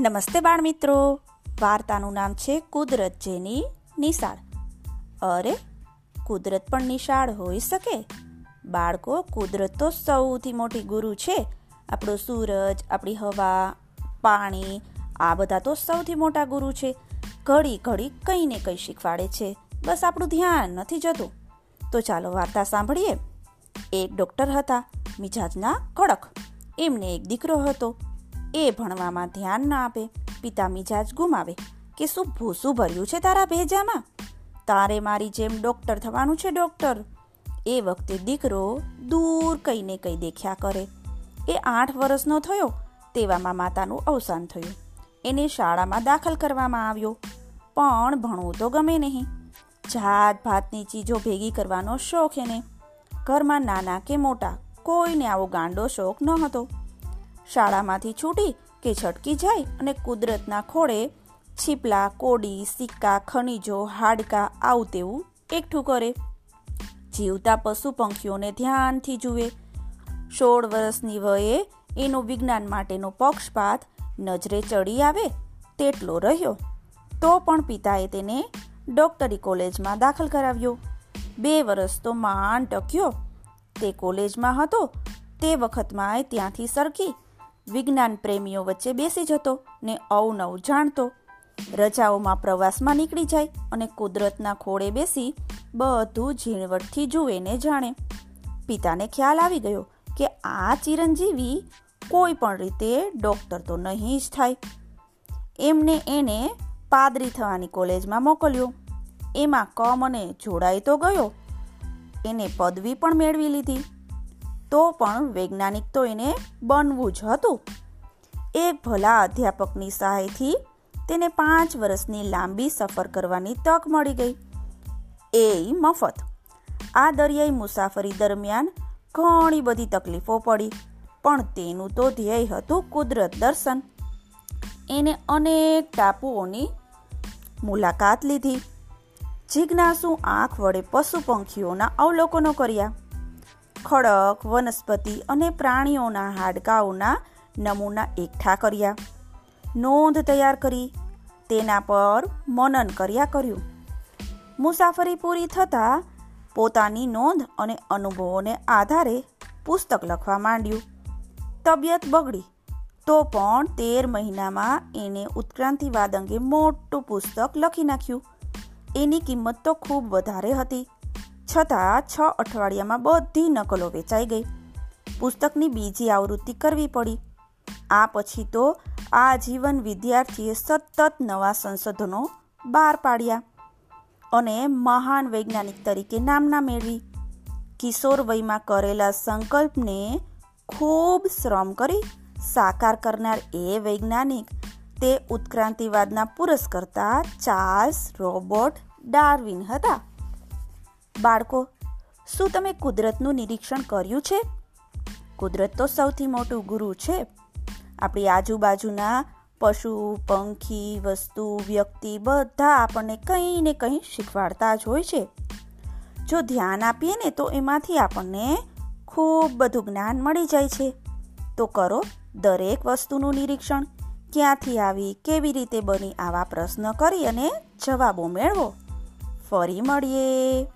નમસ્તે બાળમિત્રો. વાર્તાનું નામ છે કુદરત જેની નિશાળ. અરે, કુદરત પણ નિશાળ હોઈ શકે? બાળકો, કુદરત તો સૌથી મોટી ગુરુ છે. આપણો સૂરજ, આપણી હવા, પાણી, આ બધા તો સૌથી મોટા ગુરુ છે. ઘડી ઘડી કંઈ ને કંઈ શીખવાડે છે. બસ આપણું ધ્યાન નથી જતું. તો ચાલો વાર્તા સાંભળીએ. એક ડૉક્ટર હતા, મિજાજના કડક એમને એક દીકરો હતો. એ ભણવામાં ધ્યાન ના આપે પિતા મિજાજ ગુમાવે. કે શું ભૂસું ભર્યું છે તારા ભેજામાં? તારે મારી જેમ ડોક્ટર થવાનું છે ડોક્ટર. એ વખતે દીકરો દૂર કંઈ ને કંઈ દેખ્યા કરે. એ આઠ વર્ષનો થયો, તેવામાં માતાનું અવસાન થયું. એને શાળામાં દાખલ કરવામાં આવ્યો. પણ ભણવું તો ગમે નહીં. જાત ભાતની ચીજો ભેગી કરવાનો શોખ એને. ઘરમાં નાના કે મોટા, કોઈને આવો ગાંડો શોખ ન હતો શાળામાંથી છૂટી કે છટકી જાય અને કુદરતના ખોળે છીપલા, કોડી, સિક્કા, ખનિજો, હાડકા આવું તેવું એકઠું કરે. જીવતા પશુ પંખીઓને ધ્યાનથી જુએ. સોળ વર્ષની વયે એનો વિજ્ઞાન માટેનો પક્ષપાત નજરે ચડી આવે તેટલો રહ્યો. તો પણ પિતાએ તેને ડોક્ટરી કોલેજમાં દાખલ કરાવ્યો. બે વર્ષ તો માંડ ટક્યો. તે કોલેજમાં હતો. તે વખતમાં ત્યાંથી સરકી. વિજ્ઞાન પ્રેમીઓ વચ્ચે બેસી જતો ને અવનવ જાણતો. રજાઓમાં પ્રવાસમાં નીકળી જાય અને કુદરતના ખોળે બેસી બધું ઝીણવટથી જુએ ને જાણે. પિતાને ખ્યાલ આવી ગયો કે આ ચિરંજીવી કોઈ પણ રીતે ડોક્ટર તો નહીં જ થાય. એમને એને પાદરી થવાની કોલેજમાં મોકલ્યો. એમાં કમ અને જોડાઈ તો ગયો. એને પદવી પણ મેળવી લીધી. તો પણ વૈજ્ઞાનિક તો એને બનવું જ હતું. એક ભલા અધ્યાપકની સહાયથી તેને પાંચ વર્ષની લાંબી સફર કરવાની તક મળી ગઈ. એ મફત. આ દરિયાઈ મુસાફરી દરમિયાન ઘણી બધી તકલીફો પડી, પણ તેનું તો ધ્યેય હતું કુદરત દર્શન. એને અનેક ટાપુઓની મુલાકાત લીધી. જિજ્ઞાસુ આંખ વડે પશુ પંખીઓના અવલોકનો કર્યા. ખડક, વનસ્પતિ અને પ્રાણીઓના હાડકાઓના નમૂના એકઠા કર્યા. નોંધ તૈયાર કરી. તેના પર મનન કર્યા કર્યું. મુસાફરી પૂરી થતાં પોતાની નોંધ અને અનુભવોને આધારે પુસ્તક લખવા માંડ્યું. તબિયત બગડી. તો પણ તેર મહિનામાં એને ઉત્ક્રાંતિવાદ અંગે મોટું પુસ્તક લખી નાખ્યું. એની કિંમત તો ખૂબ વધારે હતી. છતાં છ અઠવાડિયામાં બધી નકલો વેચાઈ ગઈ. પુસ્તકની બીજી આવૃત્તિ કરવી પડી. આ પછી તો આ જીવન વિદ્યાર્થીએ સતત નવા સંશોધનો બહાર પાડ્યા અને મહાન વૈજ્ઞાનિક તરીકે નામના મેળવી. કિશોર વયમાં કરેલા સંકલ્પને ખૂબ શ્રમ કરી સાકાર કરનાર એ વૈજ્ઞાનિક તે ઉત્ક્રાંતિવાદના પુરસ્કર્તા ચાર્લ્સ રોબોટ ડાર્વિન હતા. બાળકો, શું તમે કુદરતનું નિરીક્ષણ કર્યું છે? કુદરત તો સૌથી મોટું ગુરુ છે. આપણી આજુબાજુના પશુ, પંખી, વસ્તુ, વ્યક્તિ બધા આપણને કંઈ ને કંઈ શીખવાડતા જ હોય છે. જો ધ્યાન આપીએ ને તો એમાંથી આપણને ખૂબ બધું જ્ઞાન મળી જાય છે. તો કરો દરેક વસ્તુનું નિરીક્ષણ. ક્યાંથી આવી, કેવી રીતે બની આવા પ્રશ્ન કરી અને જવાબો મેળવો. ફરી મળીએ.